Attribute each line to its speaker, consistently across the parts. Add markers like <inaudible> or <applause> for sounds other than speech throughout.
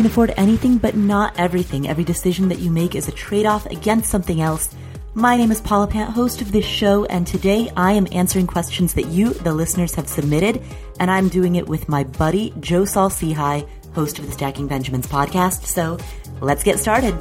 Speaker 1: can afford anything, but not everything. Every decision that you make is a trade off against something else. My name is Paula Pant, host of this show, and today I am answering questions that you, the listeners, have submitted, and I'm doing it with my buddy, Joe Saul Sehy, host of the Stacking Benjamins podcast. So let's get started.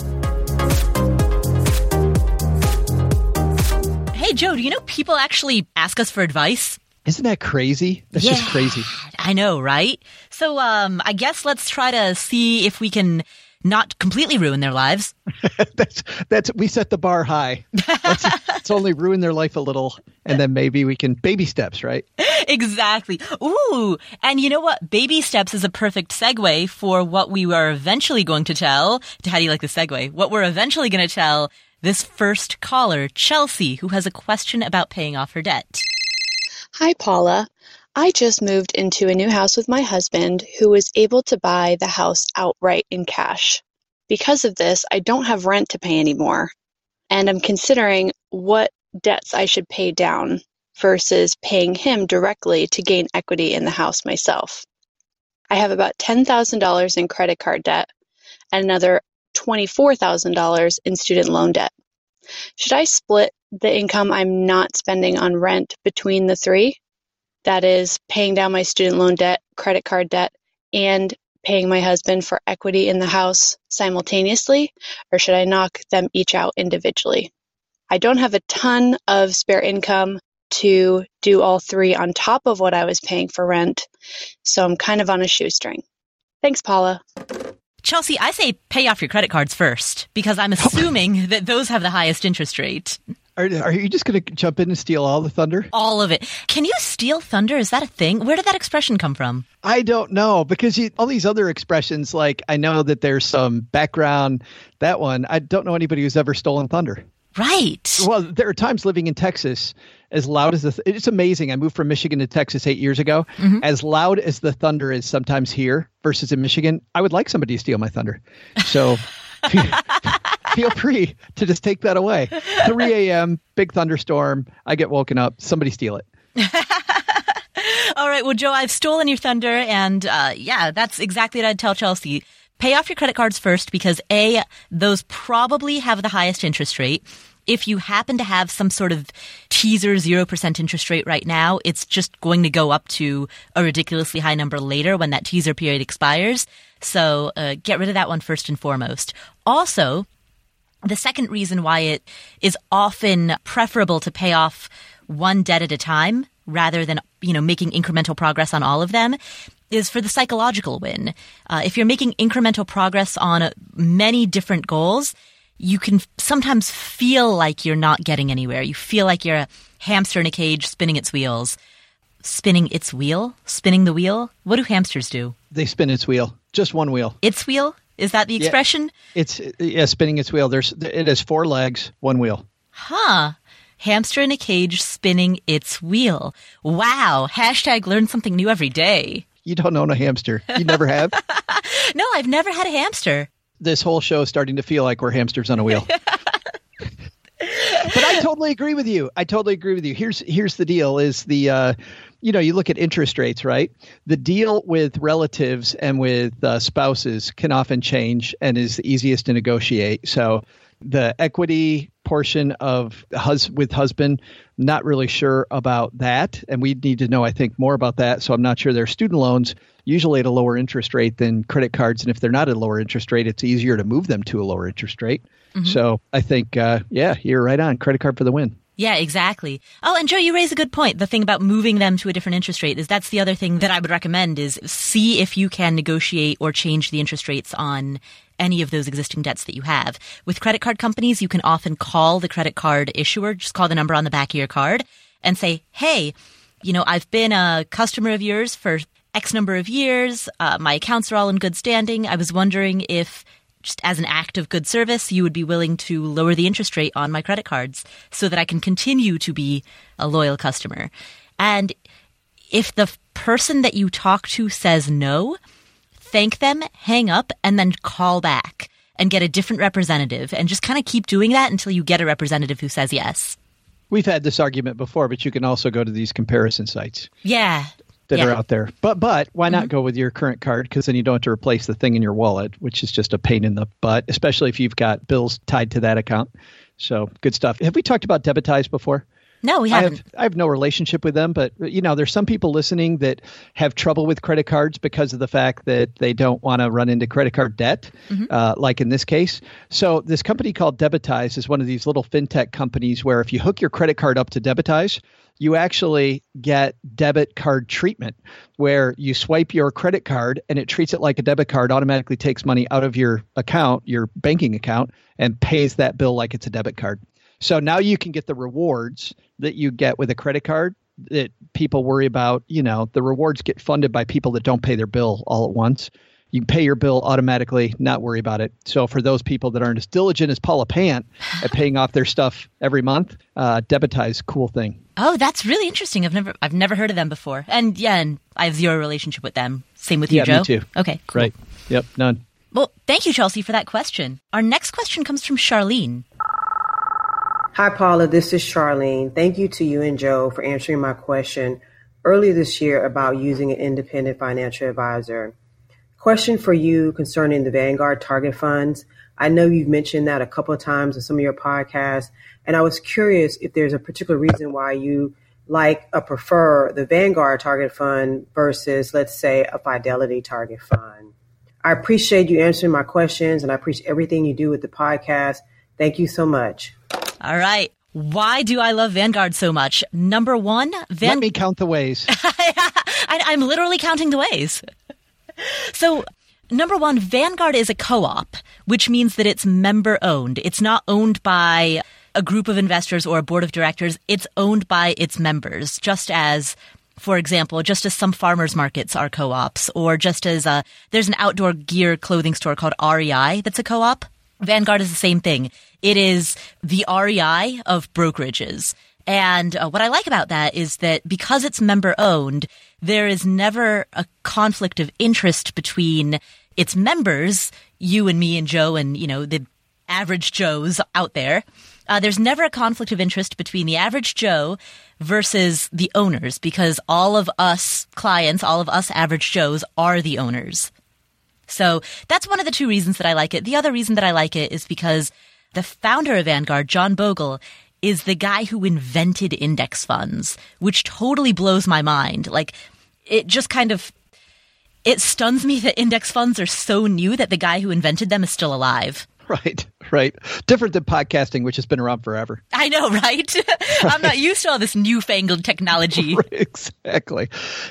Speaker 2: Hey, Joe, do you know people actually ask us for advice?
Speaker 3: Isn't that crazy? That's
Speaker 2: yeah,
Speaker 3: just crazy.
Speaker 2: I know, right? So, um, I guess let's try to see if we can not completely ruin their lives. <laughs>
Speaker 3: that's that's we set the bar high. Let's, <laughs> let's only ruin their life a little, and then maybe we can baby steps, right? <laughs>
Speaker 2: Exactly. Ooh, and you know what? Baby steps is a perfect segue for what we are eventually going to tell. How do you like the segue? What we're eventually going to tell this first caller, Chelsea, who has a question about paying off her debt.
Speaker 4: Hi, Paula. I just moved into a new house with my husband, who was able to buy the house outright in cash. Because of this, I don't have rent to pay anymore, and I'm considering what debts I should pay down versus paying him directly to gain equity in the house myself. I have about $10,000 in credit card debt and another $24,000 in student loan debt. Should I split the income I'm not spending on rent between the three? That is, paying down my student loan debt, credit card debt, and paying my husband for equity in the house simultaneously, or should I knock them each out individually? I don't have a ton of spare income to do all three on top of what I was paying for rent, so I'm kind of on a shoestring. Thanks, Paula.
Speaker 2: Chelsea, I say pay off your credit cards first because I'm assuming that those have the highest interest rate.
Speaker 3: Are, are you just going to jump in and steal all the thunder?
Speaker 2: All of it. Can you steal thunder? Is that a thing? Where did that expression come from?
Speaker 3: I don't know because you, all these other expressions, like I know that there's some background. That one, I don't know anybody who's ever stolen thunder.
Speaker 2: Right.
Speaker 3: Well, there are times living in Texas, as loud as the, th- it's amazing. I moved from Michigan to Texas eight years ago. Mm-hmm. As loud as the thunder is sometimes here versus in Michigan, I would like somebody to steal my thunder. So <laughs> <laughs> feel free to just take that away. 3 a.m., big thunderstorm. I get woken up. Somebody steal it. <laughs>
Speaker 2: All right. Well, Joe, I've stolen your thunder. And uh, yeah, that's exactly what I'd tell Chelsea. Pay off your credit cards first because A, those probably have the highest interest rate. If you happen to have some sort of teaser 0% interest rate right now, it's just going to go up to a ridiculously high number later when that teaser period expires. So uh, get rid of that one first and foremost. Also, the second reason why it is often preferable to pay off one debt at a time rather than, you know, making incremental progress on all of them is for the psychological win. Uh, if you're making incremental progress on many different goals, you can sometimes feel like you're not getting anywhere. You feel like you're a hamster in a cage spinning its wheels. Spinning its wheel? Spinning the wheel? What do hamsters do?
Speaker 3: They spin its wheel. Just one wheel.
Speaker 2: Its wheel? Is that the expression?
Speaker 3: Yeah, it's yeah, spinning its wheel. There's it has four legs, one wheel.
Speaker 2: Huh. Hamster in a cage spinning its wheel. Wow. Hashtag learn something new every day.
Speaker 3: You don't own a hamster. You never have? <laughs>
Speaker 2: no, I've never had a hamster.
Speaker 3: This whole show is starting to feel like we're hamsters on a wheel. <laughs> but I totally agree with you. I totally agree with you. Here's here's the deal is the uh, you know, you look at interest rates, right? The deal with relatives and with uh, spouses can often change and is the easiest to negotiate. So the equity portion of hus- with husband not really sure about that and we need to know i think more about that so i'm not sure their student loans usually at a lower interest rate than credit cards and if they're not at a lower interest rate it's easier to move them to a lower interest rate mm-hmm. so i think uh, yeah you're right on credit card for the win
Speaker 2: yeah, exactly. Oh, and Joe, you raise a good point. The thing about moving them to a different interest rate is that's the other thing that I would recommend is see if you can negotiate or change the interest rates on any of those existing debts that you have. With credit card companies, you can often call the credit card issuer, just call the number on the back of your card and say, Hey, you know, I've been a customer of yours for X number of years. Uh, my accounts are all in good standing. I was wondering if just as an act of good service, you would be willing to lower the interest rate on my credit cards so that I can continue to be a loyal customer. And if the person that you talk to says no, thank them, hang up, and then call back and get a different representative and just kind of keep doing that until you get a representative who says yes.
Speaker 3: We've had this argument before, but you can also go to these comparison sites.
Speaker 2: Yeah.
Speaker 3: That
Speaker 2: Yeah.
Speaker 3: are out there. But but why not mm-hmm. go with your current card? Because then you don't have to replace the thing in your wallet, which is just a pain in the butt, especially if you've got bills tied to that account. So good stuff. Have we talked about Debitize before?
Speaker 2: No, we haven't.
Speaker 3: have I have no relationship with them, but you know, there's some people listening that have trouble with credit cards because of the fact that they don't want to run into credit card debt, uh, like in this case. So this company called Debitize is one of these little fintech companies where if you hook your credit card up to Debitize, you actually get debit card treatment where you swipe your credit card and it treats it like a debit card, automatically takes money out of your account, your banking account, and pays that bill like it's a debit card. So now you can get the rewards that you get with a credit card that people worry about. You know, the rewards get funded by people that don't pay their bill all at once. You pay your bill automatically, not worry about it. So for those people that aren't as diligent as Paula Pant <laughs> at paying off their stuff every month, uh, Debitize, cool thing.
Speaker 2: Oh, that's really interesting. I've never I've never heard of them before. And yeah, and I have zero relationship with them. Same with you,
Speaker 3: Yeah,
Speaker 2: Joe.
Speaker 3: me too.
Speaker 2: Okay. cool.
Speaker 3: Right. Yep. None.
Speaker 2: Well, thank you, Chelsea, for that question. Our next question comes from Charlene.
Speaker 5: Hi, Paula. This is Charlene. Thank you to you and Joe for answering my question earlier this year about using an independent financial advisor. Question for you concerning the Vanguard target funds. I know you've mentioned that a couple of times in some of your podcasts, and I was curious if there's a particular reason why you like or prefer the Vanguard target fund versus, let's say, a Fidelity target fund. I appreciate you answering my questions, and I appreciate everything you do with the podcast. Thank you so much.
Speaker 2: All right. Why do I love Vanguard so much? Number one,
Speaker 3: Let me count the ways. <laughs>
Speaker 2: I, I'm literally counting the ways. So, number one, Vanguard is a co op, which means that it's member owned. It's not owned by a group of investors or a board of directors, it's owned by its members, just as. For example, just as some farmers markets are co-ops, or just as uh, there's an outdoor gear clothing store called REI that's a co-op. Vanguard is the same thing. It is the REI of brokerages. And uh, what I like about that is that because it's member owned, there is never a conflict of interest between its members, you and me and Joe and, you know, the average Joes out there. Uh, there's never a conflict of interest between the average Joe versus the owners because all of us clients, all of us average Joes are the owners. So that's one of the two reasons that I like it. The other reason that I like it is because the founder of Vanguard, John Bogle, is the guy who invented index funds, which totally blows my mind. Like, it just kind of, it stuns me that index funds are so new that the guy who invented them is still alive. <laughs>
Speaker 3: right. Right. Different than podcasting, which has been around forever.
Speaker 2: I know, right? <laughs> I'm not used to all this newfangled technology. <laughs>
Speaker 3: exactly.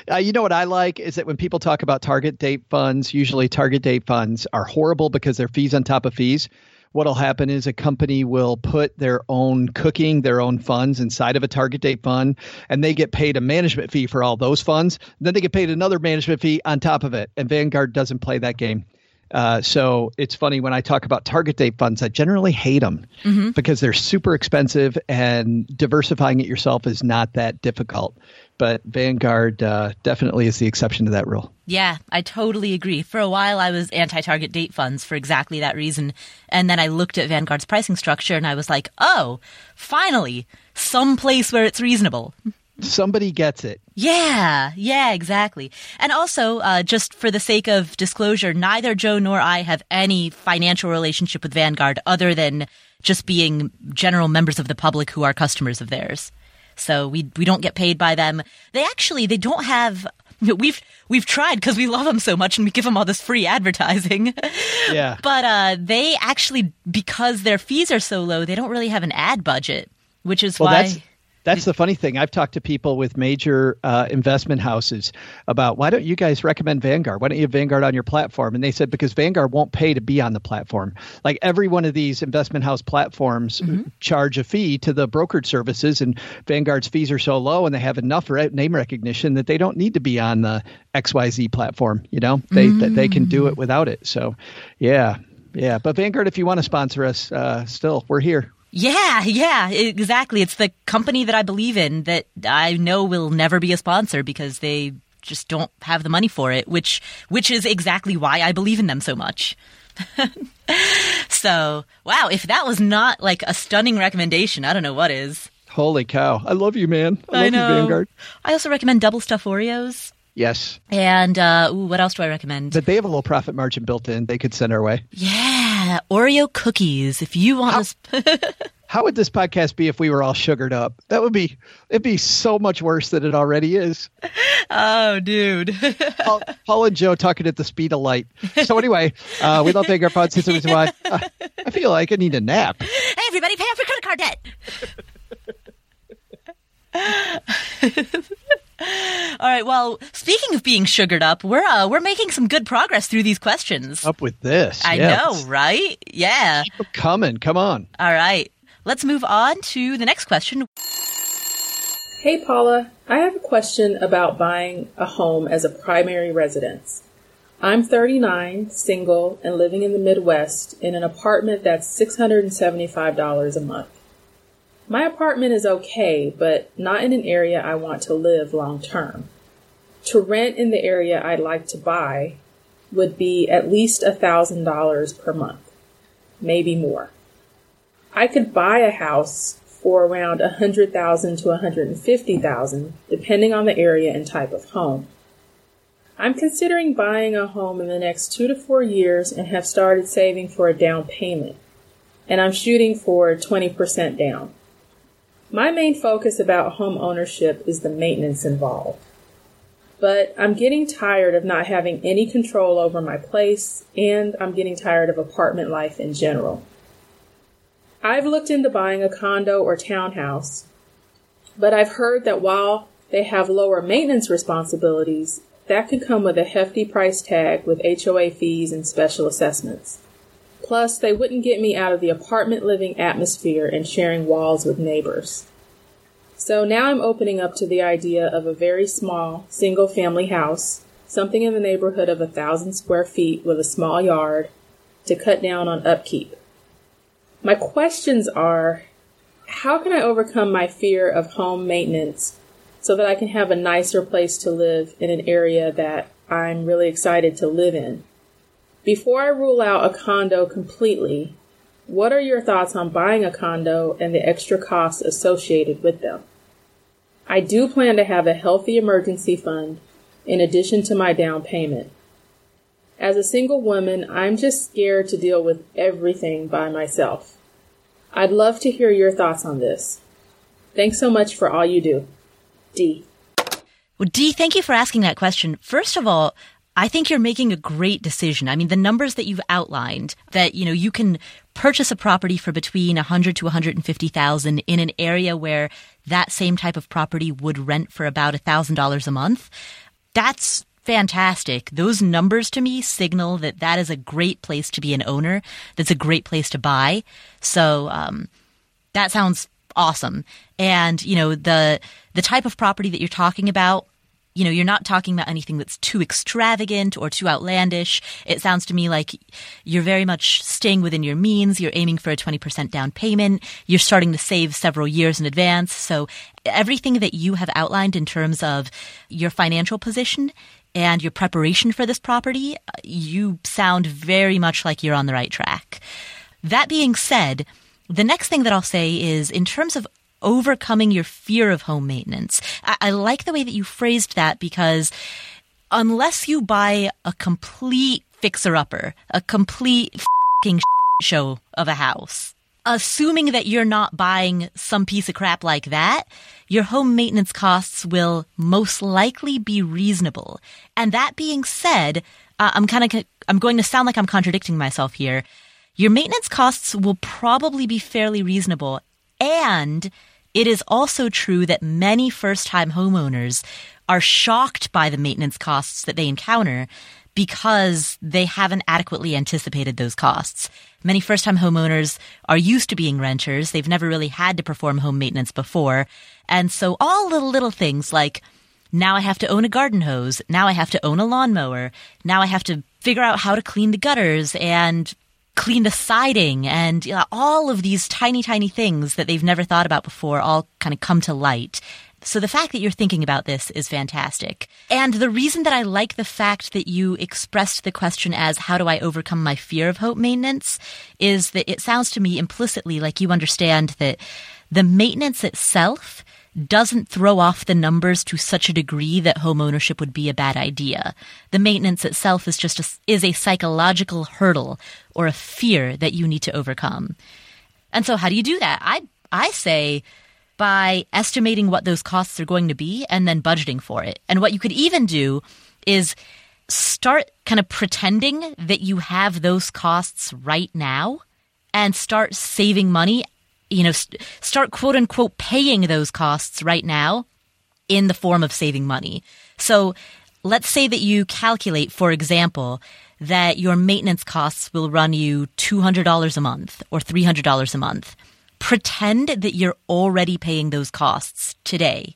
Speaker 3: Uh, you know what I like is that when people talk about target date funds, usually target date funds are horrible because they're fees on top of fees. What'll happen is a company will put their own cooking, their own funds inside of a target date fund, and they get paid a management fee for all those funds. Then they get paid another management fee on top of it. And Vanguard doesn't play that game. Uh, so it's funny when I talk about target date funds, I generally hate them because they're super expensive and diversifying it yourself is not that difficult. But Vanguard uh, definitely is the exception to that rule.
Speaker 2: Yeah, I totally agree. For a while, I was anti target date funds for exactly that reason. And then I looked at Vanguard's pricing structure and I was like, oh, finally, some place where it's reasonable.
Speaker 3: Somebody gets it.
Speaker 2: Yeah, yeah, exactly. And also, uh, just for the sake of disclosure, neither Joe nor I have any financial relationship with Vanguard other than just being general members of the public who are customers of theirs. So we we don't get paid by them. They actually they don't have. We've we've tried because we love them so much and we give them all this free advertising. <laughs>
Speaker 3: Yeah.
Speaker 2: but uh, they actually because their fees are so low, they don't really have an ad budget, which is
Speaker 3: Well,
Speaker 2: why.
Speaker 3: That's the funny thing. I've talked to people with major uh, investment houses about why don't you guys recommend Vanguard? Why don't you have Vanguard on your platform? And they said because Vanguard won't pay to be on the platform. Like every one of these investment house platforms charge a fee to the brokerage services, and Vanguard's fees are so low, and they have enough re- name recognition that they don't need to be on the XYZ platform. You know, they that they can do it without it. So, yeah. Yeah, but Vanguard, if you want to sponsor us, uh, still we're here.
Speaker 2: Yeah, yeah, exactly. It's the company that I believe in that I know will never be a sponsor because they just don't have the money for it, which which is exactly why I believe in them so much. <laughs> so, wow, if that was not like a stunning recommendation, I don't know what is.
Speaker 3: Holy cow! I love you, man. I love
Speaker 2: know.
Speaker 3: you, Vanguard.
Speaker 2: I also recommend double stuff Oreos.
Speaker 3: Yes.
Speaker 2: And uh, ooh, what else do I recommend?
Speaker 3: But they have a little
Speaker 2: what else do I recommend?
Speaker 3: But they have a little profit margin built in. They could send our way.
Speaker 2: Yeah, Oreo cookies. If you want
Speaker 3: how,
Speaker 2: to. <laughs>
Speaker 3: how would this podcast be if we were all sugared up? That would be it'd be so much worse than it already is.
Speaker 2: Oh, dude. <laughs>
Speaker 3: Paul, Paul, and Joe talking at the speed of light. So anyway, uh, we love Big our pod system. Why uh, I feel like I need a nap.
Speaker 2: Hey, everybody, pay off your credit card debt. <laughs> All right. Well, speaking of being sugared up, we're uh, we're making some good progress through these questions.
Speaker 3: Up with this.
Speaker 2: I
Speaker 3: yeah.
Speaker 2: know, right? Yeah.
Speaker 3: Keep coming. Come on.
Speaker 2: All right. Let's move on to the next question.
Speaker 6: Hey, Paula. I have a question about buying a home as a primary residence. I'm 39, single, and living in the Midwest in an apartment that's $675 a month. My apartment is okay, but not in an area I want to live long term. To rent in the area I'd like to buy would be at least $1,000 per month, maybe more. I could buy a house for around 100,000 to 150,000 depending on the area and type of home. I'm considering buying a home in the next 2 to 4 years and have started saving for a down payment. And I'm shooting for 20% down. My main focus about home ownership is the maintenance involved. But I'm getting tired of not having any control over my place, and I'm getting tired of apartment life in general. I've looked into buying a condo or townhouse, but I've heard that while they have lower maintenance responsibilities, that could come with a hefty price tag with HOA fees and special assessments. Plus, they wouldn't get me out of the apartment living atmosphere and sharing walls with neighbors. So now I'm opening up to the idea of a very small single family house, something in the neighborhood of a thousand square feet with a small yard to cut down on upkeep. My questions are how can I overcome my fear of home maintenance so that I can have a nicer place to live in an area that I'm really excited to live in? Before I rule out a condo completely, what are your thoughts on buying a condo and the extra costs associated with them? I do plan to have a healthy emergency fund in addition to my down payment. As a single woman, I'm just scared to deal with everything by myself. I'd love to hear your thoughts on this. Thanks so much for all you do. Dee.
Speaker 2: Well, Dee, thank you for asking that question. First of all, I think you're making a great decision. I mean, the numbers that you've outlined that, you know, you can purchase a property for between 100 to 150,000 in an area where that same type of property would rent for about $1,000 a month. That's fantastic. Those numbers to me signal that that is a great place to be an owner. That's a great place to buy. So, um, that sounds awesome. And, you know, the, the type of property that you're talking about, you know, you're not talking about anything that's too extravagant or too outlandish. It sounds to me like you're very much staying within your means. You're aiming for a 20% down payment. You're starting to save several years in advance. So everything that you have outlined in terms of your financial position and your preparation for this property, you sound very much like you're on the right track. That being said, the next thing that I'll say is in terms of overcoming your fear of home maintenance. I, I like the way that you phrased that because unless you buy a complete fixer upper, a complete show of a house, assuming that you're not buying some piece of crap like that, your home maintenance costs will most likely be reasonable. And that being said, uh, I'm kind of, I'm going to sound like I'm contradicting myself here. Your maintenance costs will probably be fairly reasonable and it is also true that many first time homeowners are shocked by the maintenance costs that they encounter because they haven't adequately anticipated those costs. Many first time homeowners are used to being renters. They've never really had to perform home maintenance before. And so all little, little things like now I have to own a garden hose. Now I have to own a lawnmower. Now I have to figure out how to clean the gutters and clean the siding and you know, all of these tiny, tiny things that they've never thought about before all kind of come to light. So the fact that you're thinking about this is fantastic. And the reason that I like the fact that you expressed the question as how do I overcome my fear of home maintenance is that it sounds to me implicitly like you understand that the maintenance itself doesn't throw off the numbers to such a degree that home ownership would be a bad idea. The maintenance itself is just a, is a psychological hurdle or a fear that you need to overcome. And so how do you do that? I I say by estimating what those costs are going to be and then budgeting for it. And what you could even do is start kind of pretending that you have those costs right now and start saving money you know, st- start quote unquote paying those costs right now in the form of saving money. So let's say that you calculate, for example, that your maintenance costs will run you $200 a month or $300 a month. Pretend that you're already paying those costs today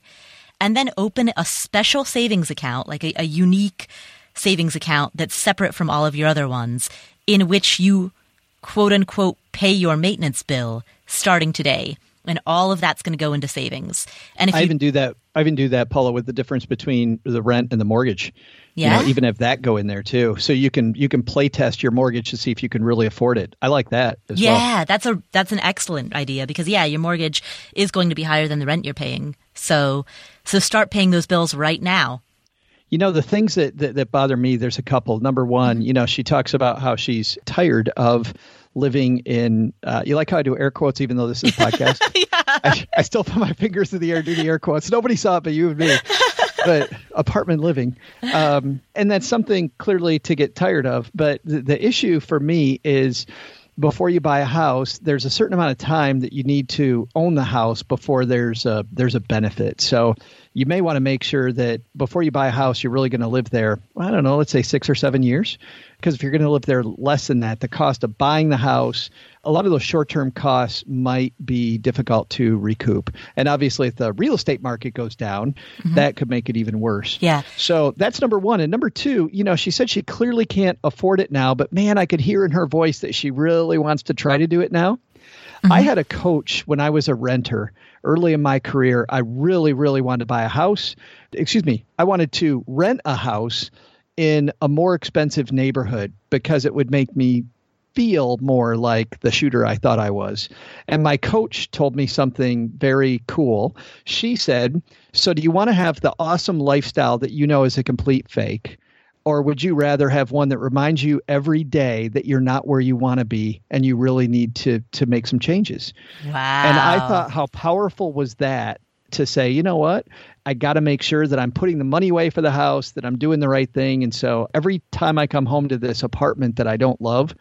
Speaker 2: and then open a special savings account, like a, a unique savings account that's separate from all of your other ones in which you quote unquote pay your maintenance bill starting today. And all of that's going to go into savings. And if
Speaker 3: I
Speaker 2: you,
Speaker 3: even do that, I even do that, Paula, with the difference between the rent and the mortgage.
Speaker 2: Yeah.
Speaker 3: You know, even have that go in there too, so you can you can play test your mortgage to see if you can really afford it. I like that as
Speaker 2: yeah,
Speaker 3: well.
Speaker 2: that's a that's an excellent idea because yeah, your mortgage is going to be higher than the rent you're paying. So so start paying those bills right now.
Speaker 3: You know, the things that, that, that bother me, there's a couple. Number one,
Speaker 2: Mm-hmm.
Speaker 3: you know, she talks about how she's tired of living in, uh, you like how I do air quotes, even though this is a podcast? <laughs> I, I still put my fingers through the air, do the air quotes. Nobody saw it but you and me. <laughs> but apartment living. Um, and that's something clearly to get tired of. But the, the issue for me is, before you buy a house, there's a certain amount of time that you need to own the house before there's a there's a benefit. So you may want to make sure that before you buy a house, you're really going to live there. I don't know, let's say six or seven years, because if you're going to live there less than that, the cost of buying the house, a lot of those short term costs might be difficult to recoup. And obviously, if the real estate market goes down, mm-hmm. that could make it even worse.
Speaker 2: Yeah.
Speaker 3: So that's number one. And number two, you know, she said she clearly can't afford it now, but man, I could hear in her voice that she really wants to try to do it now. Mm-hmm. I had a coach when I was a renter early in my career. I really, really wanted to buy a house. Excuse me. I wanted to rent a house in a more expensive neighborhood because it would make me feel more like the shooter I thought I was. And my coach told me something very cool. She said, So, do you want to have the awesome lifestyle that you know is a complete fake? Or would you rather have one that reminds you every day that you're not where you want to be and you really need to to make some changes?
Speaker 2: Wow.
Speaker 3: And I thought, how powerful was that to say, you know what? I got to make sure that I'm putting the money away for the house, that I'm doing the right thing. And so every time I come home to this apartment that I don't love,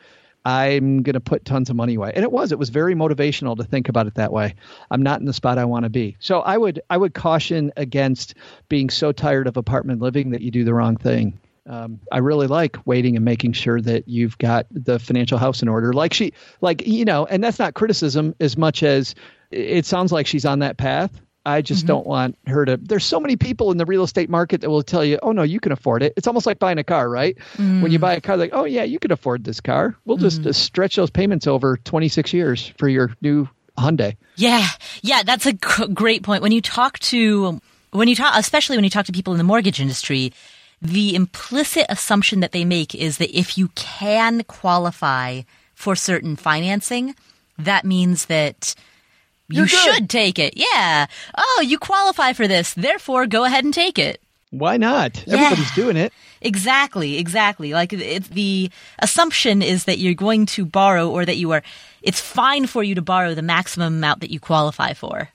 Speaker 3: I'm going to put tons of money away. And it was, it was very motivational to think about it that way. I'm not in the spot I want to be. So I would, I would caution against being so tired of apartment living that you do the wrong thing. Um, I really like waiting and making sure that you've got the financial house in order. Like she, like, you know, and that's not criticism as much as it sounds like she's on that path. I just don't want her to. There's so many people in the real estate market that will tell you, "Oh no, you can afford it." It's almost like buying a car, right? When you buy a car, like, "Oh yeah, you can afford this car. We'll just uh, stretch those payments over 26 years for your new Hyundai."
Speaker 2: Yeah, yeah, that's a great point. When you talk to, when you talk, especially when you talk to people in the mortgage industry, the implicit assumption that they make is that if you can qualify for certain financing, that means that you should take it. Yeah. Oh, you qualify for this. Therefore, go ahead and take it.
Speaker 3: Why not?
Speaker 2: Yeah.
Speaker 3: Everybody's doing it.
Speaker 2: Exactly, exactly. Like it's the assumption is that you're going to borrow or that you are it's fine for you to borrow the maximum amount that you qualify for.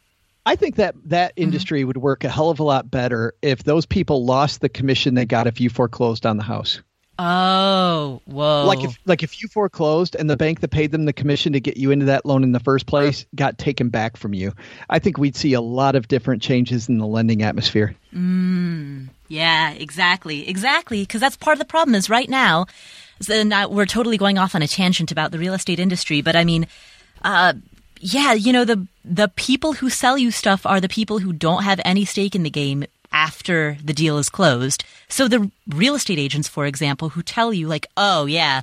Speaker 3: I think that that
Speaker 2: Mm-hmm.
Speaker 3: industry would work a hell of a lot better if those people lost the commission they got if you foreclosed on the house.
Speaker 2: Oh, whoa.
Speaker 3: Like if like if you foreclosed and the bank that paid them the commission to get you into that loan in the first place got taken back from you, I think we'd see a lot of different changes in the lending atmosphere.
Speaker 2: Yeah, exactly, exactly. Because that's part of the problem. Is right now, now we're totally going off on a tangent about the real estate industry. But I mean, uh, yeah, you know the the people who sell you stuff are the people who don't have any stake in the game after the deal is closed. So the real estate agents, for example, who tell you like, oh yeah.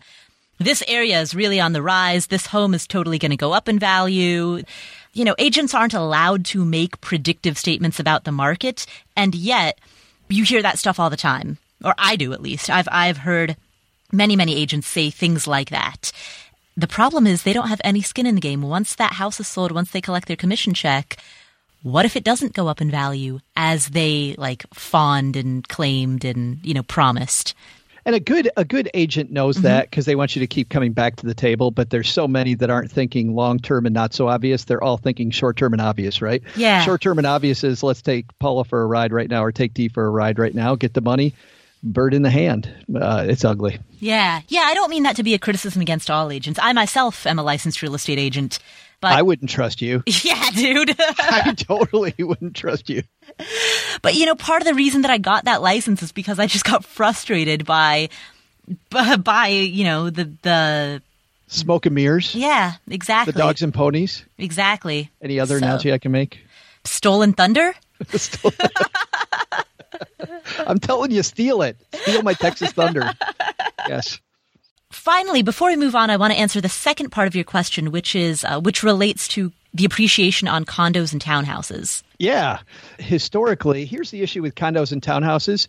Speaker 2: This area is really on the rise. This home is totally going to go up in value. You know, agents aren't allowed to make predictive statements about the market. And yet, you hear that stuff all the time, or I do at least. I've I've heard many many agents say things like that. The problem is they don't have any skin in the game. Once that house is sold, once they collect their commission check, what if it doesn't go up in value as they like fawned and claimed and, you know, promised?
Speaker 3: And a good a good agent knows mm-hmm. that because they want you to keep coming back to the table. But there's so many that aren't thinking long term and not so obvious. They're all thinking short term and obvious, right?
Speaker 2: Yeah.
Speaker 3: Short term and obvious is let's take Paula for a ride right now, or take Dee for a ride right now, get the money, bird in the hand. Uh, it's ugly.
Speaker 2: Yeah, yeah. I don't mean that to be a criticism against all agents. I myself am a licensed real estate agent. But,
Speaker 3: I wouldn't trust you. <laughs>
Speaker 2: Yeah, dude. <laughs>
Speaker 3: I totally wouldn't trust you.
Speaker 2: But you know, part of the reason that I got that license is because I just got frustrated by by you know the the
Speaker 3: smoke and mirrors.
Speaker 2: Yeah, exactly.
Speaker 3: The dogs and ponies.
Speaker 2: Exactly.
Speaker 3: Any other so, analogy I can make?
Speaker 2: Stolen thunder. <laughs> <laughs>
Speaker 3: I'm telling you, steal it. Steal my Texas Thunder. Yes.
Speaker 2: Finally, before we move on, I want to answer the second part of your question, which is uh, which relates to the appreciation on condos and townhouses.
Speaker 3: Yeah, historically, here's the issue with condos and townhouses: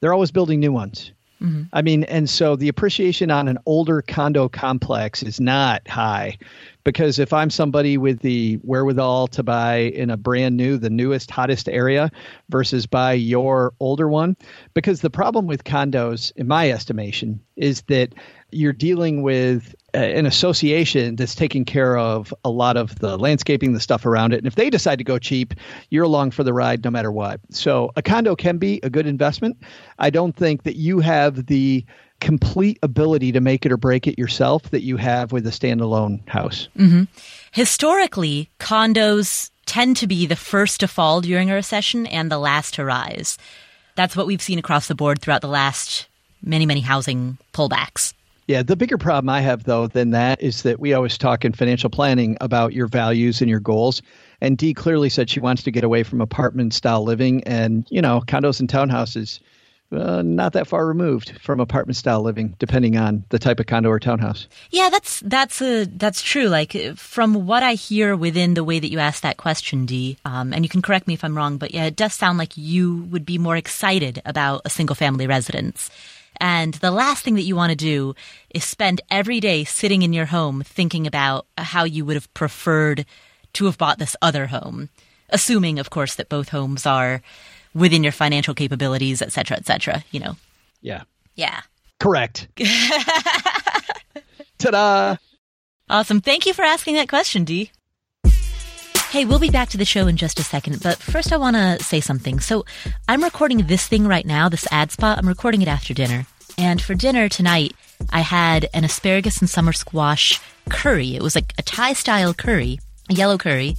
Speaker 3: they're always building new ones. Mm-hmm. I mean, and so the appreciation on an older condo complex is not high because if I'm somebody with the wherewithal to buy in a brand new, the newest, hottest area versus buy your older one, because the problem with condos, in my estimation, is that you're dealing with an association that's taking care of a lot of the landscaping, the stuff around it. And if they decide to go cheap, you're along for the ride no matter what. So a condo can be a good investment. I don't think that you have the complete ability to make it or break it yourself that you have with a standalone house.
Speaker 2: Mm-hmm. Historically, condos tend to be the first to fall during a recession and the last to rise. That's what we've seen across the board throughout the last many, many housing pullbacks.
Speaker 3: Yeah, the bigger problem I have though than that is that we always talk in financial planning about your values and your goals. And Dee clearly said she wants to get away from apartment style living and, you know, condos and townhouses uh, not that far removed from apartment style living, depending on the type of condo or townhouse.
Speaker 2: Yeah, that's that's a that's true. Like from what I hear within the way that you asked that question, Dee, um, and you can correct me if I'm wrong, but yeah, it does sound like you would be more excited about a single family residence. And the last thing that you want to do is spend every day sitting in your home thinking about how you would have preferred to have bought this other home, assuming, of course, that both homes are within your financial capabilities, et cetera, et cetera, you know?
Speaker 3: Yeah.
Speaker 2: Yeah.
Speaker 3: Correct. <laughs> Ta-da!
Speaker 2: Awesome. Thank you for asking that question, Dee. Hey, we'll be back to the show in just a second, but first I want to say something. So I'm recording this thing right now, this ad spot. I'm recording it after dinner. And for dinner tonight, I had an asparagus and summer squash curry. It was like a Thai style curry, a yellow curry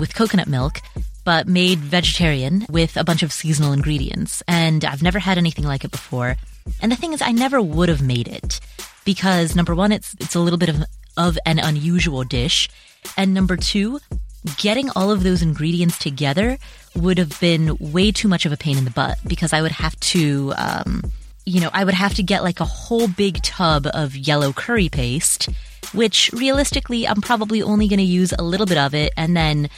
Speaker 2: with coconut milk but made vegetarian with a bunch of seasonal ingredients. And I've never had anything like it before. And the thing is, I never would have made it because number one, it's, it's a little bit of, of an unusual dish. And number two, getting all of those ingredients together would have been way too much of a pain in the butt because I would have to, um, you know, I would have to get like a whole big tub of yellow curry paste, which realistically, I'm probably only going to use a little bit of it and then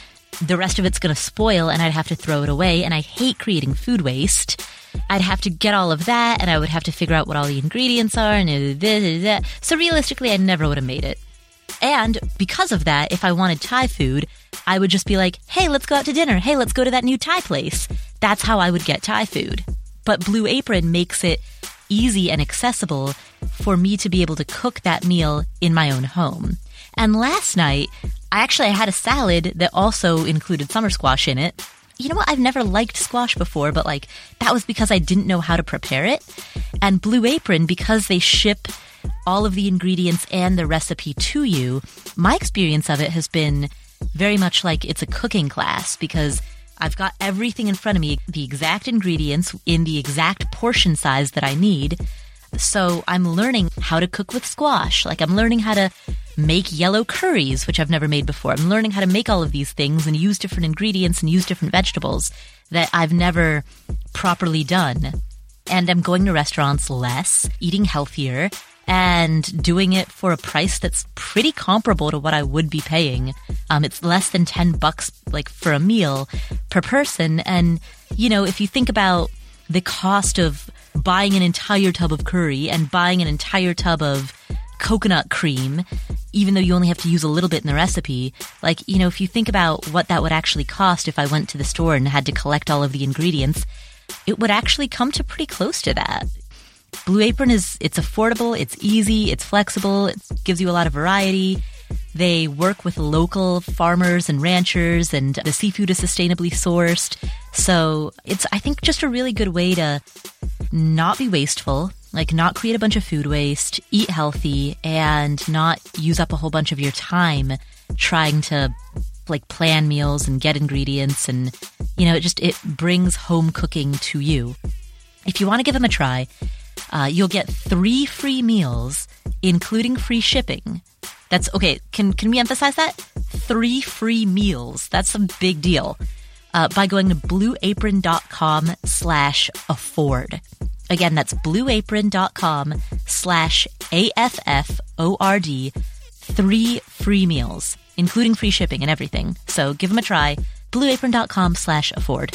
Speaker 2: the rest of it's going to spoil and I'd have to throw it away. And I hate creating food waste. I'd have to get all of that and I would have to figure out what all the ingredients are and this, that. So realistically, I never would have made it. And because of that, if I wanted Thai food, I would just be like, hey, let's go out to dinner. Hey, let's go to that new Thai place. That's how I would get Thai food. But Blue Apron makes it easy and accessible for me to be able to cook that meal in my own home. And last night, I actually had a salad that also included summer squash in it. You know what? I've never liked squash before, but like that was because I didn't know how to prepare it. And Blue Apron, because they ship all of the ingredients and the recipe to you, my experience of it has been very much like it's a cooking class because I've got everything in front of me, the exact ingredients in the exact portion size that I need. So I'm learning how to cook with squash. Like I'm learning how to make yellow curries, which I've never made before. I'm learning how to make all of these things and use different ingredients and use different vegetables that I've never properly done. And I'm going to restaurants less, eating healthier, and doing it for a price that's pretty comparable to what I would be paying. Um, it's less than 10 bucks, like for a meal per person. And, you know, if you think about the cost of buying an entire tub of curry and buying an entire tub of coconut cream, even though you only have to use a little bit in the recipe, like, you know, if you think about what that would actually cost if I went to the store and had to collect all of the ingredients, it would actually come to pretty close to that. Blue Apron is, it's affordable, it's easy, it's flexible, it gives you a lot of variety. They work with local farmers and ranchers and the seafood is sustainably sourced. So it's, I think, just a really good way to not be wasteful, like not create a bunch of food waste, eat healthy, and not use up a whole bunch of your time trying to like plan meals and get ingredients and you know it just it brings home cooking to you if you want to give them a try uh, you'll get three free meals including free shipping that's okay can can we emphasize that three free meals that's a big deal uh, by going to blueapron.com slash afford Again, that's blueapron.com slash A-F-F-O-R-D. Three free meals, including free shipping and everything. So give them a try. blueapron.com slash afford.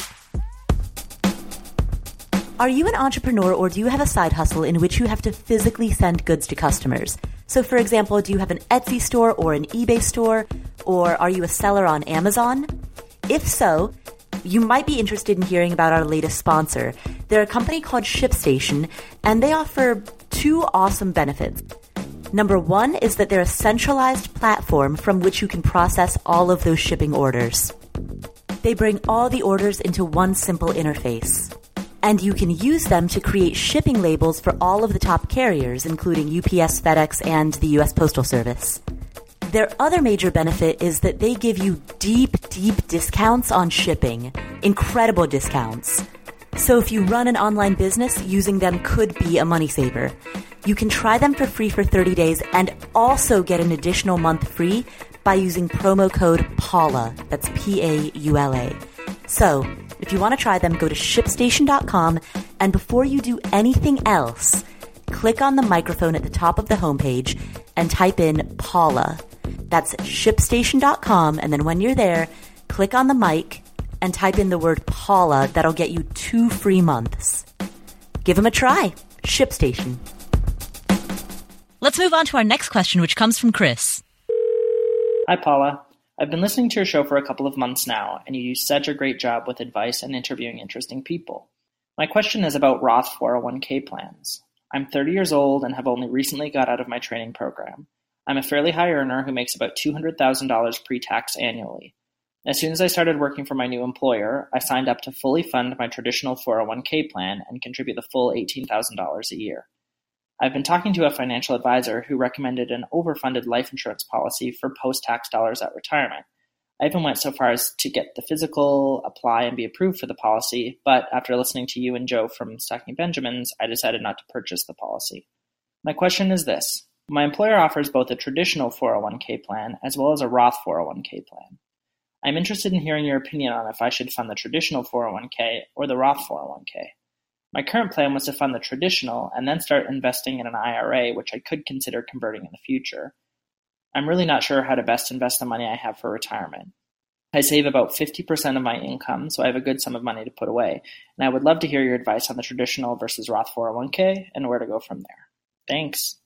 Speaker 1: Are you an entrepreneur or do you have a side hustle in which you have to physically send goods to customers? So, for example, do you have an Etsy store or an eBay store? Or are you a seller on Amazon? If so, you might be interested in hearing about our latest sponsor. They're a company called ShipStation, and they offer two awesome benefits. Number one is that they're a centralized platform from which you can process all of those shipping orders. They bring all the orders into one simple interface. And you can use them to create shipping labels for all of the top carriers, including UPS, FedEx, and the US Postal Service. Their other major benefit is that they give you deep, deep discounts on shipping. Incredible discounts. So if you run an online business, using them could be a money saver. You can try them for free for 30 days and also get an additional month free by using promo code PAULA. That's P A U L A. So, if you want to try them, go to shipstation.com and before you do anything else, click on the microphone at the top of the homepage and type in Paula. That's shipstation.com. And then when you're there, click on the mic and type in the word Paula. That'll get you two free months. Give them a try. ShipStation.
Speaker 2: Let's move on to our next question, which comes from Chris.
Speaker 7: Hi, Paula. I've been listening to your show for a couple of months now, and you do such a great job with advice and interviewing interesting people. My question is about Roth 401k plans. I'm 30 years old and have only recently got out of my training program. I'm a fairly high earner who makes about $200,000 pre-tax annually. As soon as I started working for my new employer, I signed up to fully fund my traditional 401k plan and contribute the full $18,000 a year. I've been talking to a financial advisor who recommended an overfunded life insurance policy for post-tax dollars at retirement. I even went so far as to get the physical, apply, and be approved for the policy, but after listening to you and Joe from Stacking Benjamins, I decided not to purchase the policy. My question is this my employer offers both a traditional 401k plan as well as a Roth 401k plan. I'm interested in hearing your opinion on if I should fund the traditional 401k or the Roth 401k. My current plan was to fund the traditional and then start investing in an IRA, which I could consider converting in the future. I'm really not sure how to best invest the money I have for retirement. I save about 50% of my income, so I have a good sum of money to put away, and I would love to hear your advice on the traditional versus Roth 401k and where to go from there. Thanks.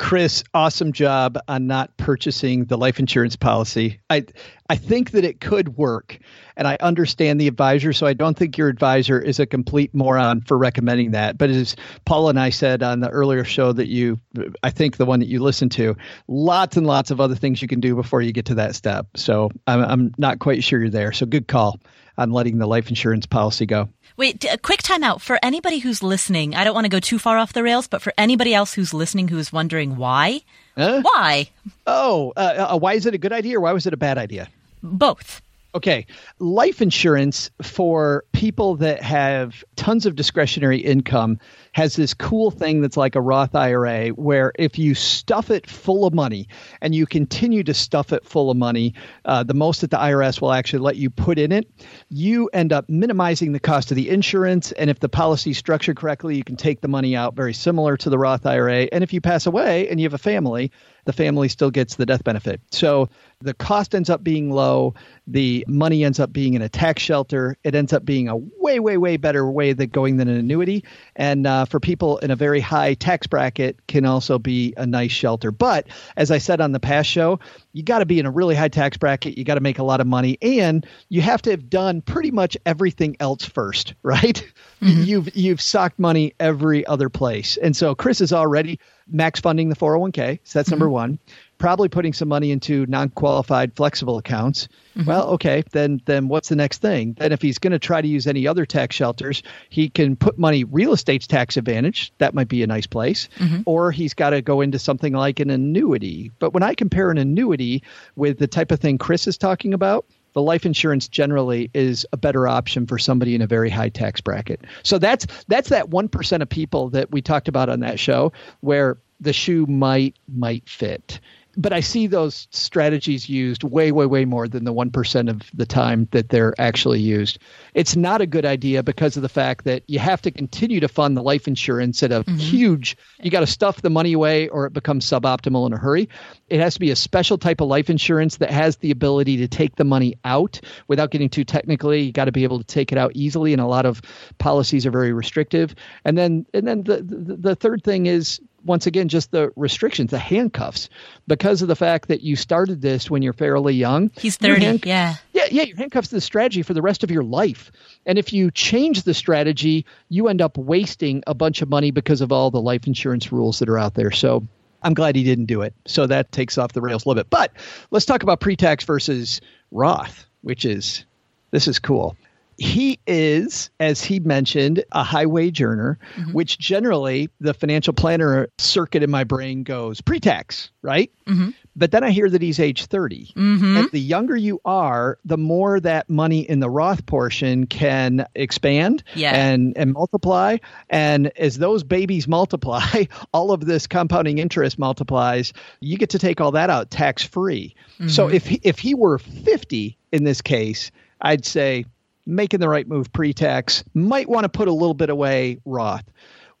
Speaker 3: Chris, awesome job on not purchasing the life insurance policy. I I think that it could work, and I understand the advisor, so I don't think your advisor is a complete moron for recommending that. But as Paul and I said on the earlier show that you, I think the one that you listened to, lots and lots of other things you can do before you get to that step. So I'm I'm not quite sure you're there. So good call on letting the life insurance policy go.
Speaker 2: Wait, a quick timeout for anybody who's listening. I don't want to go too far off the rails, but for anybody else who's listening who is wondering why,
Speaker 3: Huh?
Speaker 2: why
Speaker 3: Oh, uh, uh, why is it a good idea or why was it a bad idea?
Speaker 2: both?
Speaker 3: Okay, life insurance for people that have tons of discretionary income has this cool thing that's like a Roth IRA where if you stuff it full of money and you continue to stuff it full of money, uh, the most that the IRS will actually let you put in it, you end up minimizing the cost of the insurance. And if the policy is structured correctly, you can take the money out very similar to the Roth IRA. And if you pass away and you have a family, the family still gets the death benefit. So the cost ends up being low. The money ends up being in a tax shelter. It ends up being a way, way, way better way than going than an annuity. And uh, for people in a very high tax bracket, can also be a nice shelter. But as I said on the past show, you got to be in a really high tax bracket. You got to make a lot of money, and you have to have done pretty much everything else first, <laughs> right? Mm-hmm. You've you've socked money every other place, and so Chris is already max funding the 401k. So that's mm-hmm. number one probably putting some money into non-qualified flexible accounts. Mm-hmm. Well, okay, then then what's the next thing? Then if he's going to try to use any other tax shelters, he can put money real estate's tax advantage. That might be a nice place. Mm-hmm. Or he's got to go into something like an annuity. But when I compare an annuity with the type of thing Chris is talking about, the life insurance generally is a better option for somebody in a very high tax bracket. So that's that's that 1% of people that we talked about on that show where the shoe might might fit but I see those strategies used way, way, way more than the 1% of the time that they're actually used. It's not a good idea because of the fact that you have to continue to fund the life insurance at a mm-hmm. huge, you got to stuff the money away or it becomes suboptimal in a hurry. It has to be a special type of life insurance that has the ability to take the money out without getting too technically. You got to be able to take it out easily, and a lot of policies are very restrictive. And then, and then the, the, the third thing is once again just the restrictions, the handcuffs, because of the fact that you started this when you're fairly young.
Speaker 2: He's thirty, yeah,
Speaker 3: yeah, yeah. Your handcuffs the strategy for the rest of your life, and if you change the strategy, you end up wasting a bunch of money because of all the life insurance rules that are out there. So. I'm glad he didn't do it. So that takes off the rails a little bit. But let's talk about pre-tax versus Roth, which is this is cool he is, as he mentioned, a high wage earner, mm-hmm. which generally the financial planner circuit in my brain goes pre tax, right? Mm-hmm. But then I hear that he's age 30. Mm-hmm. And the younger you are, the more that money in the Roth portion can expand yeah. and, and multiply. And as those babies multiply, <laughs> all of this compounding interest multiplies. You get to take all that out tax free. So mm-hmm. if he, if he were 50 in this case, I'd say making the right move pre tax, might want to put a little bit away Roth.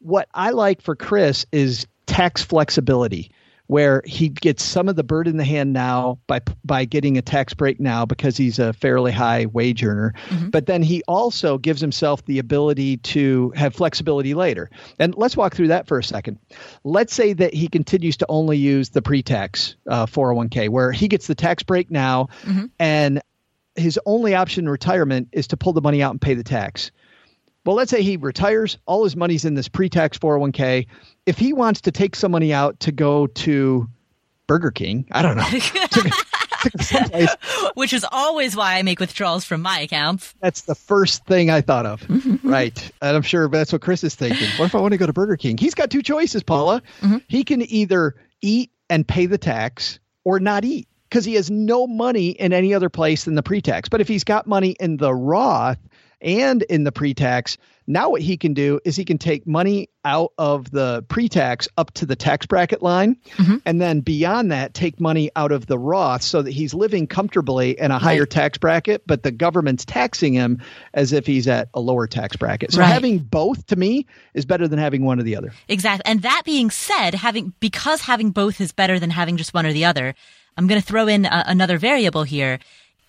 Speaker 3: What I like for Chris is tax flexibility where he gets some of the bird in the hand now by by getting a tax break now because he's a fairly high wage earner mm-hmm. but then he also gives himself the ability to have flexibility later and let's walk through that for a second let's say that he continues to only use the pre-tax uh, 401k where he gets the tax break now mm-hmm. and his only option in retirement is to pull the money out and pay the tax. Well, let's say he retires, all his money's in this pre-tax 401k. If he wants to take some money out to go to Burger King, I don't know. <laughs>
Speaker 2: Which is always why I make withdrawals from my accounts.
Speaker 3: That's the first thing I thought of. Mm-hmm. <laughs> right. And I'm sure that's what Chris is thinking. What if I want to go to Burger King? He's got two choices, Paula. Mm-hmm. He can either eat and pay the tax or not eat because he has no money in any other place than the pre-tax. But if he's got money in the Roth and in the pre-tax, now what he can do is he can take money out of the pre-tax up to the tax bracket line, mm-hmm. and then beyond that, take money out of the Roth so that he's living comfortably in a higher right. tax bracket, but the government's taxing him as if he's at a lower tax bracket. So right. having both to me is better than having one or the other.
Speaker 2: Exactly. And that being said, having because having both is better than having just one or the other I'm going to throw in a, another variable here.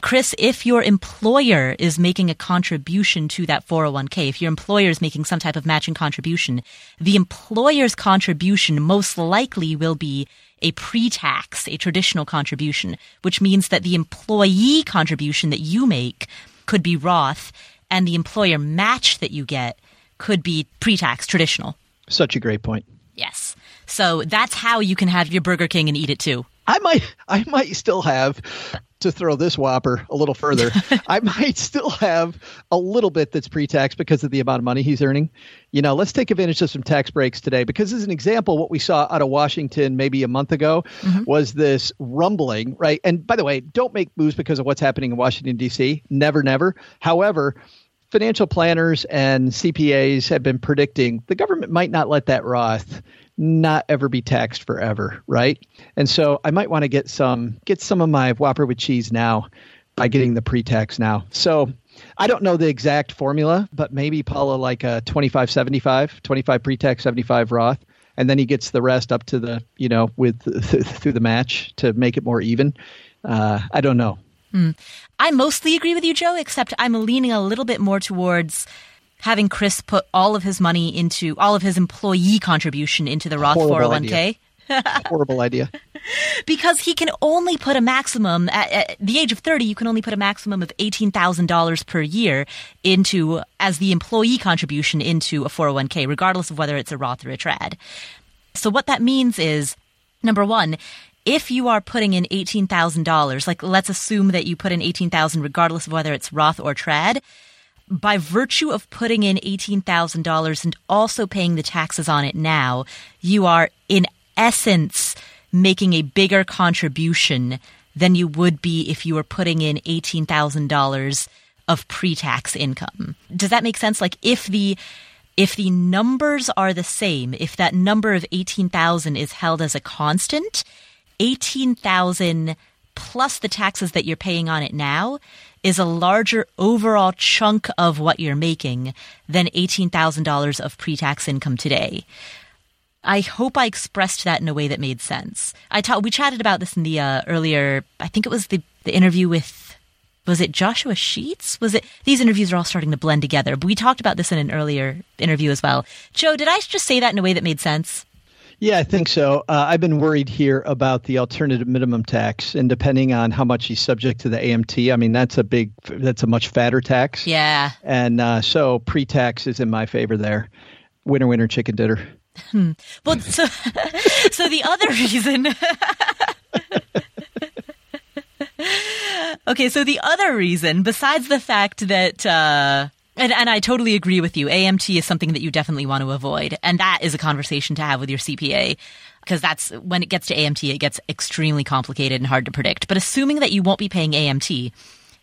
Speaker 2: Chris, if your employer is making a contribution to that 401k, if your employer is making some type of matching contribution, the employer's contribution most likely will be a pre-tax, a traditional contribution, which means that the employee contribution that you make could be Roth and the employer match that you get could be pre-tax, traditional.
Speaker 3: Such a great point.
Speaker 2: Yes. So that's how you can have your Burger King and eat it too.
Speaker 3: I might I might still have to throw this whopper a little further. <laughs> I might still have a little bit that's pre-tax because of the amount of money he's earning. You know, let's take advantage of some tax breaks today because as an example, what we saw out of Washington maybe a month ago mm-hmm. was this rumbling, right? And by the way, don't make moves because of what's happening in Washington D.C. Never, never. However, financial planners and CPAs have been predicting the government might not let that Roth not ever be taxed forever, right? And so I might want to get some get some of my Whopper with cheese now by getting the pre-tax now. So I don't know the exact formula, but maybe Paula like a 25 75, 25 pre-tax, 75 Roth. and then he gets the rest up to the you know with <laughs> through the match to make it more even. Uh, I don't know.
Speaker 2: Hmm. I mostly agree with you, Joe, except I'm leaning a little bit more towards having Chris put all of his money into all of his employee contribution into the Roth
Speaker 3: Horrible
Speaker 2: 401k.
Speaker 3: idea. <laughs> Horrible idea.
Speaker 2: because he can only put a maximum at, at, the age of 30 you can only put a maximum of $18,000 per year into as the employee contribution into a 401k regardless of whether it's a Roth or a trad. So what that means is number 1 if you are putting in $18,000 like let's assume that you put in 18,000 regardless of whether it's Roth or trad by virtue of putting in $18,000 and also paying the taxes on it now, you are in essence making a bigger contribution than you would be if you were putting in $18,000 of pre-tax income. Does that make sense? Like if the if the numbers are the same, if that number of 18,000 is held as a constant, 18,000 plus the taxes that you're paying on it now is a larger overall chunk of what you're making than $18,000 of pre-tax income today. I hope I expressed that in a way that made sense. I taught, we chatted about this in the uh, earlier, I think it was the, the interview with, was it Joshua Sheets? Was it, these interviews are all starting to blend together, but we talked about this in an earlier interview as well. Joe, did I just say that in a way that made sense?
Speaker 3: Yeah, I think so. Uh, I've been worried here about the alternative minimum tax, and depending on how much he's subject to the AMT, I mean that's a big, that's a much fatter tax.
Speaker 2: Yeah.
Speaker 3: And uh, so pre-tax is in my favor there. Winner, winner, chicken dinner.
Speaker 2: Hmm. Well, <laughs> so <laughs> so the other reason. <laughs> okay, so the other reason, besides the fact that. Uh, and, and I totally agree with you. AMT is something that you definitely want to avoid. And that is a conversation to have with your CPA because that's when it gets to AMT, it gets extremely complicated and hard to predict. But assuming that you won't be paying AMT,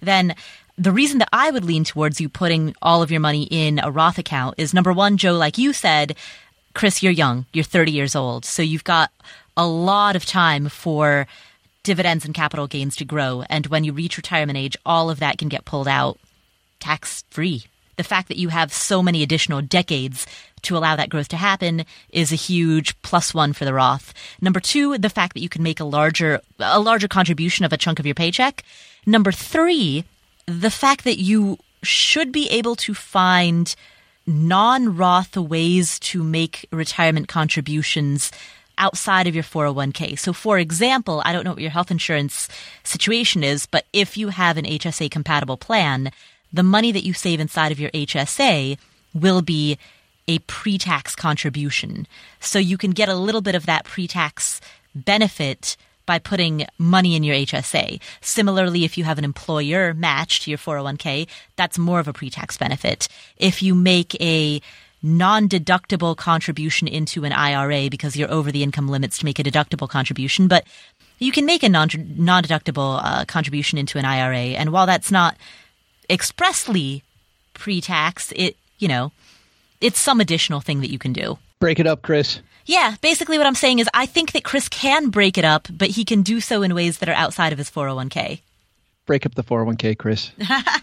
Speaker 2: then the reason that I would lean towards you putting all of your money in a Roth account is number one, Joe, like you said, Chris, you're young, you're 30 years old. So you've got a lot of time for dividends and capital gains to grow. And when you reach retirement age, all of that can get pulled out tax free the fact that you have so many additional decades to allow that growth to happen is a huge plus one for the Roth. Number two, the fact that you can make a larger, a larger contribution of a chunk of your paycheck. Number three, the fact that you should be able to find non-Roth ways to make retirement contributions outside of your 401k. So for example, I don't know what your health insurance situation is, but if you have an HSA compatible plan, the money that you save inside of your HSA will be a pre-tax contribution. So you can get a little bit of that pre-tax benefit by putting money in your HSA. Similarly, if you have an employer match to your 401k, that's more of a pre-tax benefit. If you make a non-deductible contribution into an IRA because you're over the income limits to make a deductible contribution, but you can make a non non-deductible uh, contribution into an IRA. And while that's not expressly pre-tax, it, you know, it's some additional thing that you can do.
Speaker 3: Break it up, Chris.
Speaker 2: Yeah, basically what I'm saying is I think that Chris can break it up, but he can do so in ways that are outside of his 401k.
Speaker 3: Break up the 401k, Chris.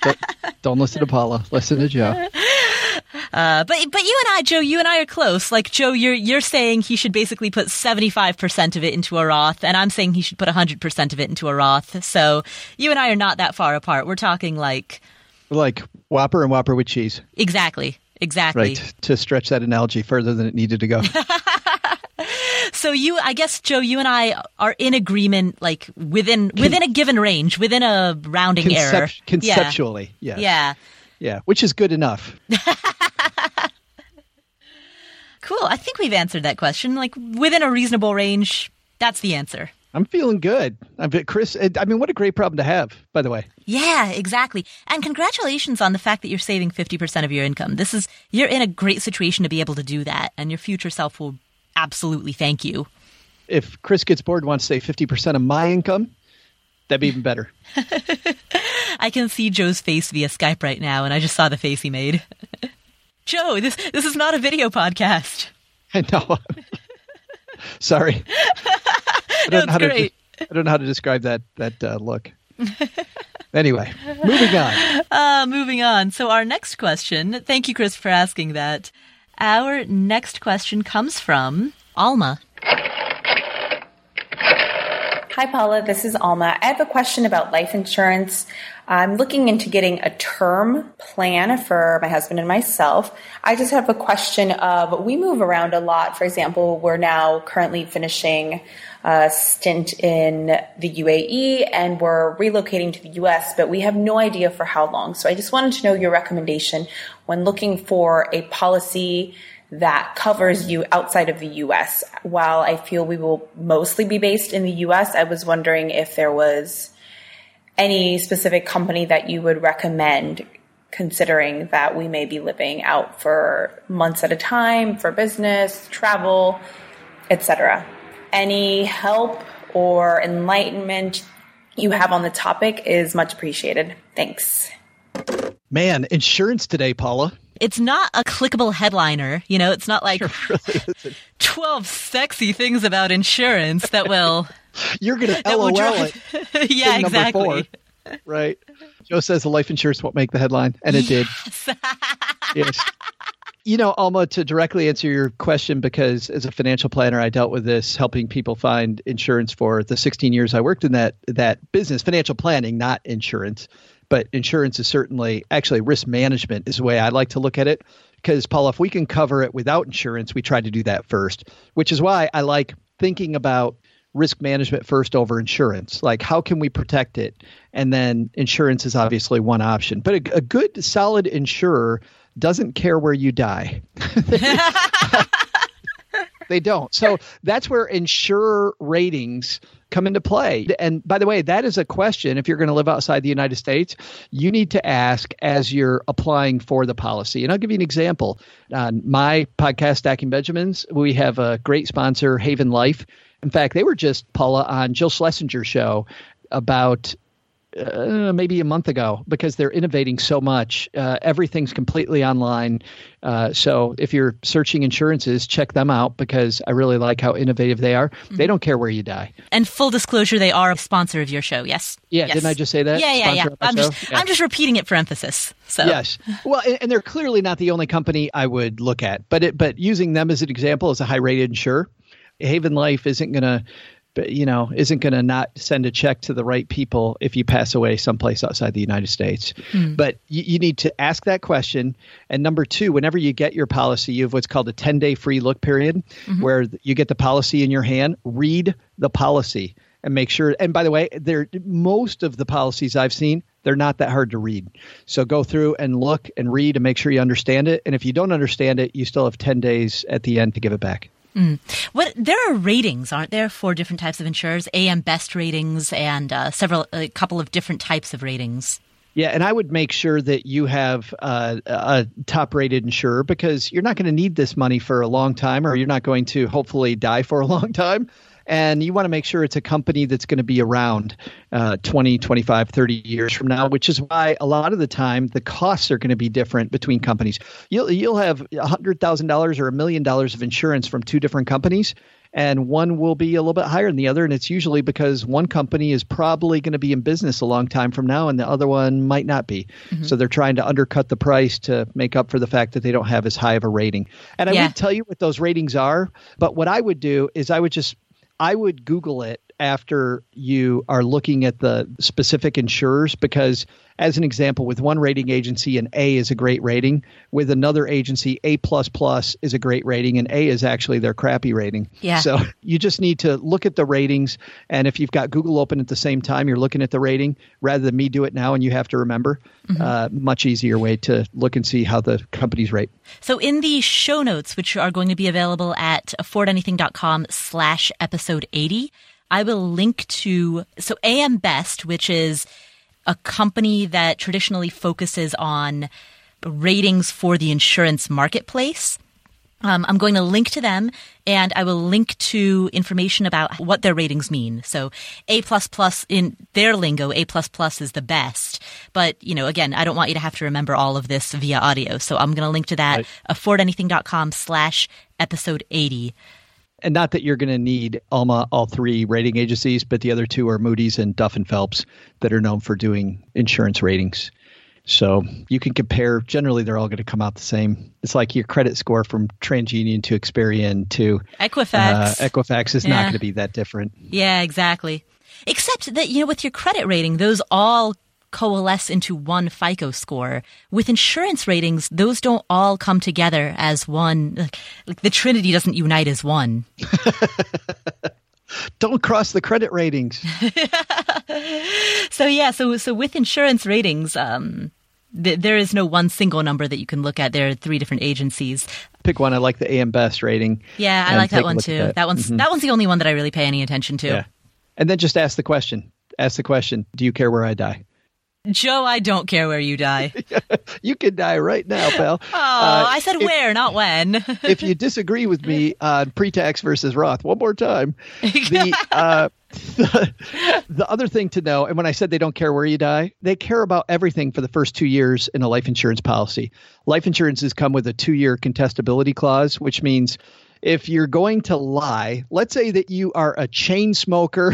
Speaker 3: don't, <laughs> don't listen to Paula. Listen to Joe.
Speaker 2: Uh, but but you and I, Joe, you and I are close. Like Joe, you're you're saying he should basically put seventy five percent of it into a Roth, and I'm saying he should put hundred percent of it into a Roth. So you and I are not that far apart. We're talking like
Speaker 3: like Whopper and Whopper with cheese.
Speaker 2: Exactly. Exactly.
Speaker 3: Right. To stretch that analogy further than it needed to go. <laughs>
Speaker 2: so you I guess Joe, you and I are in agreement like within within a given range, within a rounding
Speaker 3: Concep-
Speaker 2: error.
Speaker 3: Conceptually,
Speaker 2: yeah.
Speaker 3: yes.
Speaker 2: Yeah.
Speaker 3: Yeah, which is good enough. <laughs>
Speaker 2: cool. I think we've answered that question. Like within a reasonable range, that's the answer.
Speaker 3: I'm feeling good. I'm Chris. I mean, what a great problem to have, by the way.
Speaker 2: Yeah, exactly. And congratulations on the fact that you're saving 50% of your income. This is, you're in a great situation to be able to do that, and your future self will absolutely thank you.
Speaker 3: If Chris gets bored and wants to say 50% of my income, that'd be even better. <laughs>
Speaker 2: I can see Joe's face via Skype right now, and I just saw the face he made. <laughs> Joe, this, this is not a video podcast. <laughs>
Speaker 3: I know. Sorry. I don't,
Speaker 2: That's
Speaker 3: know how
Speaker 2: great.
Speaker 3: To, I don't know how to describe that that uh, look. <laughs> anyway, moving on.
Speaker 2: Uh, moving on. So our next question. Thank you, Chris, for asking that. Our next question comes from Alma.
Speaker 8: Hi, Paula. This is Alma. I have a question about life insurance. I'm looking into getting a term plan for my husband and myself. I just have a question of we move around a lot. For example, we're now currently finishing a stint in the UAE and we're relocating to the US, but we have no idea for how long. So I just wanted to know your recommendation when looking for a policy that covers you outside of the US. While I feel we will mostly be based in the US, I was wondering if there was any specific company that you would recommend considering that we may be living out for months at a time for business, travel, etc. Any help or enlightenment you have on the topic is much appreciated. Thanks.
Speaker 3: Man, insurance today, Paula.
Speaker 2: It's not a clickable headliner. You know, it's not like really <laughs> 12 sexy things about insurance that will. <laughs>
Speaker 3: You're going to LOL it. <laughs>
Speaker 2: yeah, exactly.
Speaker 3: Four, right. Joe says the life insurance won't make the headline, and it
Speaker 2: yes.
Speaker 3: did. yes. You know, Alma, to directly answer your question, because as a financial planner, I dealt with this, helping people find insurance for the 16 years I worked in that that business, financial planning, not insurance but insurance is certainly actually risk management is the way I like to look at it. Because Paul, if we can cover it without insurance, we try to do that first, which is why I like thinking about risk management first over insurance. Like, how can we protect it? And then insurance is obviously one option. But a, a good, solid insurer doesn't care where you die. <laughs> they don't. So that's where insurer ratings come into play. And by the way, that is a question. If you're going to live outside the United States, you need to ask as you're applying for the policy. And I'll give you an example. On my podcast, Stacking Benjamins, we have a great sponsor, Haven Life. In fact, they were just Paula on Jill Schlesinger's show about uh, maybe a month ago because they're innovating so much. Uh, everything's completely online. Uh, so if you're searching insurances, check them out because I really like how innovative they are. Mm-hmm. They don't care where you die.
Speaker 2: And full disclosure, they are a sponsor of your show. Yes.
Speaker 3: Yeah.
Speaker 2: Yes.
Speaker 3: Didn't I just say that?
Speaker 2: Yeah, yeah, yeah. I'm just, yeah. I'm just repeating it for emphasis. So.
Speaker 3: Yes. Well, and, and they're clearly not the only company I would look at, but it, but using them as an example as a high rated insurer. Haven Life isn't going to you know, isn't going to not send a check to the right people if you pass away someplace outside the United States. Mm. But you, you, need to ask that question. And number two, whenever you get your policy, you have what's called a 10 day free look period mm-hmm. where you get the policy in your hand, read the policy and make sure. And by the way, there most of the policies I've seen, they're not that hard to read. So go through and look and read and make sure you understand it. And if you don't understand it, you still have 10 days at the end to give it back.
Speaker 2: Mm. What there are ratings, aren't there, for different types of insurers? AM Best ratings and uh, several, a couple of different types of ratings.
Speaker 3: Yeah, and I would make sure that you have uh, a top-rated insurer because you're not going to need this money for a long time, or you're not going to hopefully die for a long time and you want to make sure it's a company that's going to be around uh, 20 25 30 years from now which is why a lot of the time the costs are going to be different between companies you'll, you'll have $100000 or a million dollars of insurance from two different companies and one will be a little bit higher than the other and it's usually because one company is probably going to be in business a long time from now and the other one might not be mm-hmm. so they're trying to undercut the price to make up for the fact that they don't have as high of a rating and i yeah. would tell you what those ratings are but what i would do is i would just I would Google it after you are looking at the specific insurers because as an example with one rating agency an a is a great rating with another agency a plus plus is a great rating and a is actually their crappy rating
Speaker 2: yeah.
Speaker 3: so <laughs> you just need to look at the ratings and if you've got google open at the same time you're looking at the rating rather than me do it now and you have to remember mm-hmm. uh, much easier way to look and see how the companies rate
Speaker 2: so in the show notes which are going to be available at affordanything.com slash episode 80 I will link to so AM Best, which is a company that traditionally focuses on ratings for the insurance marketplace. Um, I'm going to link to them and I will link to information about what their ratings mean. So A plus plus in their lingo, A plus plus is the best. But, you know, again, I don't want you to have to remember all of this via audio. So I'm going to link to that, right. affordanything.com slash episode 80
Speaker 3: and not that you're going to need Alma all three rating agencies, but the other two are Moody's and Duff and Phelps that are known for doing insurance ratings. So you can compare. Generally, they're all going to come out the same. It's like your credit score from TransUnion to Experian to
Speaker 2: Equifax.
Speaker 3: Uh, Equifax is
Speaker 2: Yeah.
Speaker 3: not going to be that different.
Speaker 2: Yeah, exactly. Except that, you know, with your credit rating, those all coalesce into one FICO score. With insurance ratings, those don't all come together as one. Like, like the Trinity doesn't unite as one. <laughs>
Speaker 3: Don't cross the credit ratings. <laughs>
Speaker 2: So yeah, so so with insurance ratings, um, th- there is no one single number that you can look at. There are three different agencies.
Speaker 3: Pick one. I like the AM Best rating.
Speaker 2: Yeah, I like that one too.
Speaker 3: that.
Speaker 2: That, one's
Speaker 3: Mhm.
Speaker 2: that one's the only one that I really pay any attention to.
Speaker 3: Yeah. And then just ask the question. Ask the question. Do you care where I die?
Speaker 2: Joe, I don't care where you die. <laughs>
Speaker 3: You can die right now, pal.
Speaker 2: Oh,
Speaker 3: Uh,
Speaker 2: I said
Speaker 3: if-
Speaker 2: where, not when. <laughs>
Speaker 3: if you disagree with me <laughs> on pre-tax versus Roth, one more time. The, uh, the the other thing to know, and when I said they don't care where you die, they care about everything for the first two years in a life insurance policy. Life insurances come with a two-year contestability clause, which means if you're going to lie, let's say that you are a chain smoker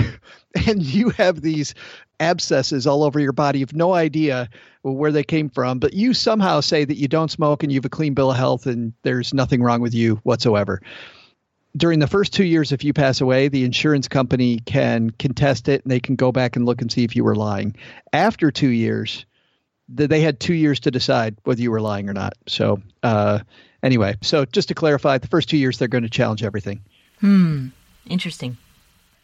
Speaker 3: and you have these abscesses all over your body, you have no idea where they came from, but you somehow say that you don't smoke and you have a clean bill of health and there's nothing wrong with you whatsoever. During the first two years, if you pass away, the insurance company can contest it and they can go back and look and see if you were lying. After two years, th- they had two years to decide whether you were lying or not. So, uh, anyway, so just to clarify, the first two years, they're going to challenge everything. Hmm.
Speaker 2: Interesting.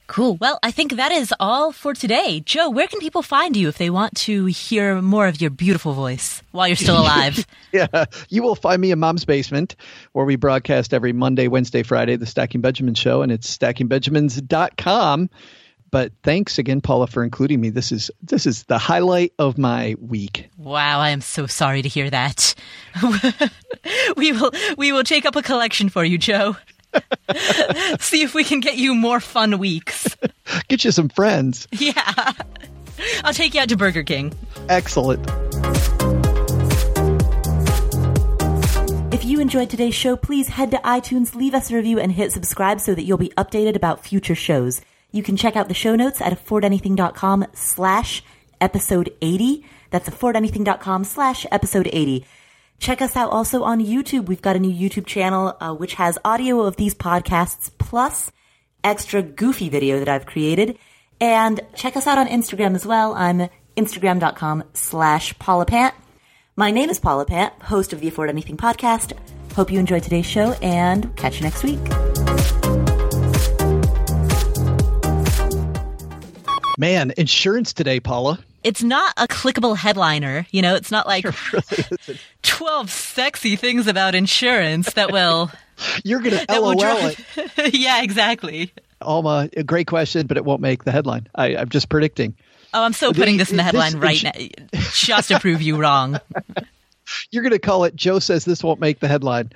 Speaker 2: Cool. Well, I think that is all for today. Joe, where can people find you if they want to hear more of your beautiful voice while you're still <laughs> alive?
Speaker 3: Yeah, you will find me in Mom's Basement, where we broadcast every Monday, Wednesday, Friday, the Stacking Benjamin Show, and it's stackingbenjamins.com. But thanks again, Paula, for including me. This is this is the highlight of my week.
Speaker 2: wow, I am so sorry to hear that. <laughs> we will we will take up a collection for you, Joe. <laughs> See if we can get you more fun weeks. <laughs>
Speaker 3: Get you some friends.
Speaker 2: Yeah. I'll take you out to Burger King.
Speaker 3: Excellent.
Speaker 1: If you enjoyed today's show, please head to iTunes, leave us a review, and hit subscribe so that you'll be updated about future shows. You can check out the show notes at affordanything.com slash episode 80. That's affordanything.com slash episode 80. Check us out also on YouTube. We've got a new YouTube channel, uh, which has audio of these podcasts plus extra goofy video that I've created. And check us out on Instagram as well. I'm instagram.com slash paulapant. My name is Paula Pant, host of the Afford Anything podcast. Hope you enjoyed today's show and catch you next week.
Speaker 3: Man, insurance today, Paula.
Speaker 2: It's not a clickable headliner, you know, it's not like
Speaker 3: Really
Speaker 2: 12 sexy things about insurance that will <laughs>
Speaker 3: You're going <laughs> to LOL
Speaker 2: drive-
Speaker 3: it. <laughs>
Speaker 2: yeah, exactly.
Speaker 3: Alma, a great question, but it won't make the headline. I, I'm just predicting.
Speaker 2: Oh, I'm so putting this in the
Speaker 3: this
Speaker 2: headline right now, just to prove you wrong.
Speaker 3: You're going to call it Joe says this won't make the headline,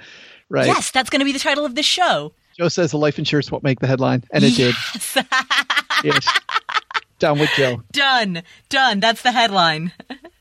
Speaker 3: right?
Speaker 2: Yes, that's going to be the title of this show.
Speaker 3: Joe says the life insurance won't make the headline, and it did. Yes. Down with Joe.
Speaker 2: Done. Done. That's the headline. <laughs>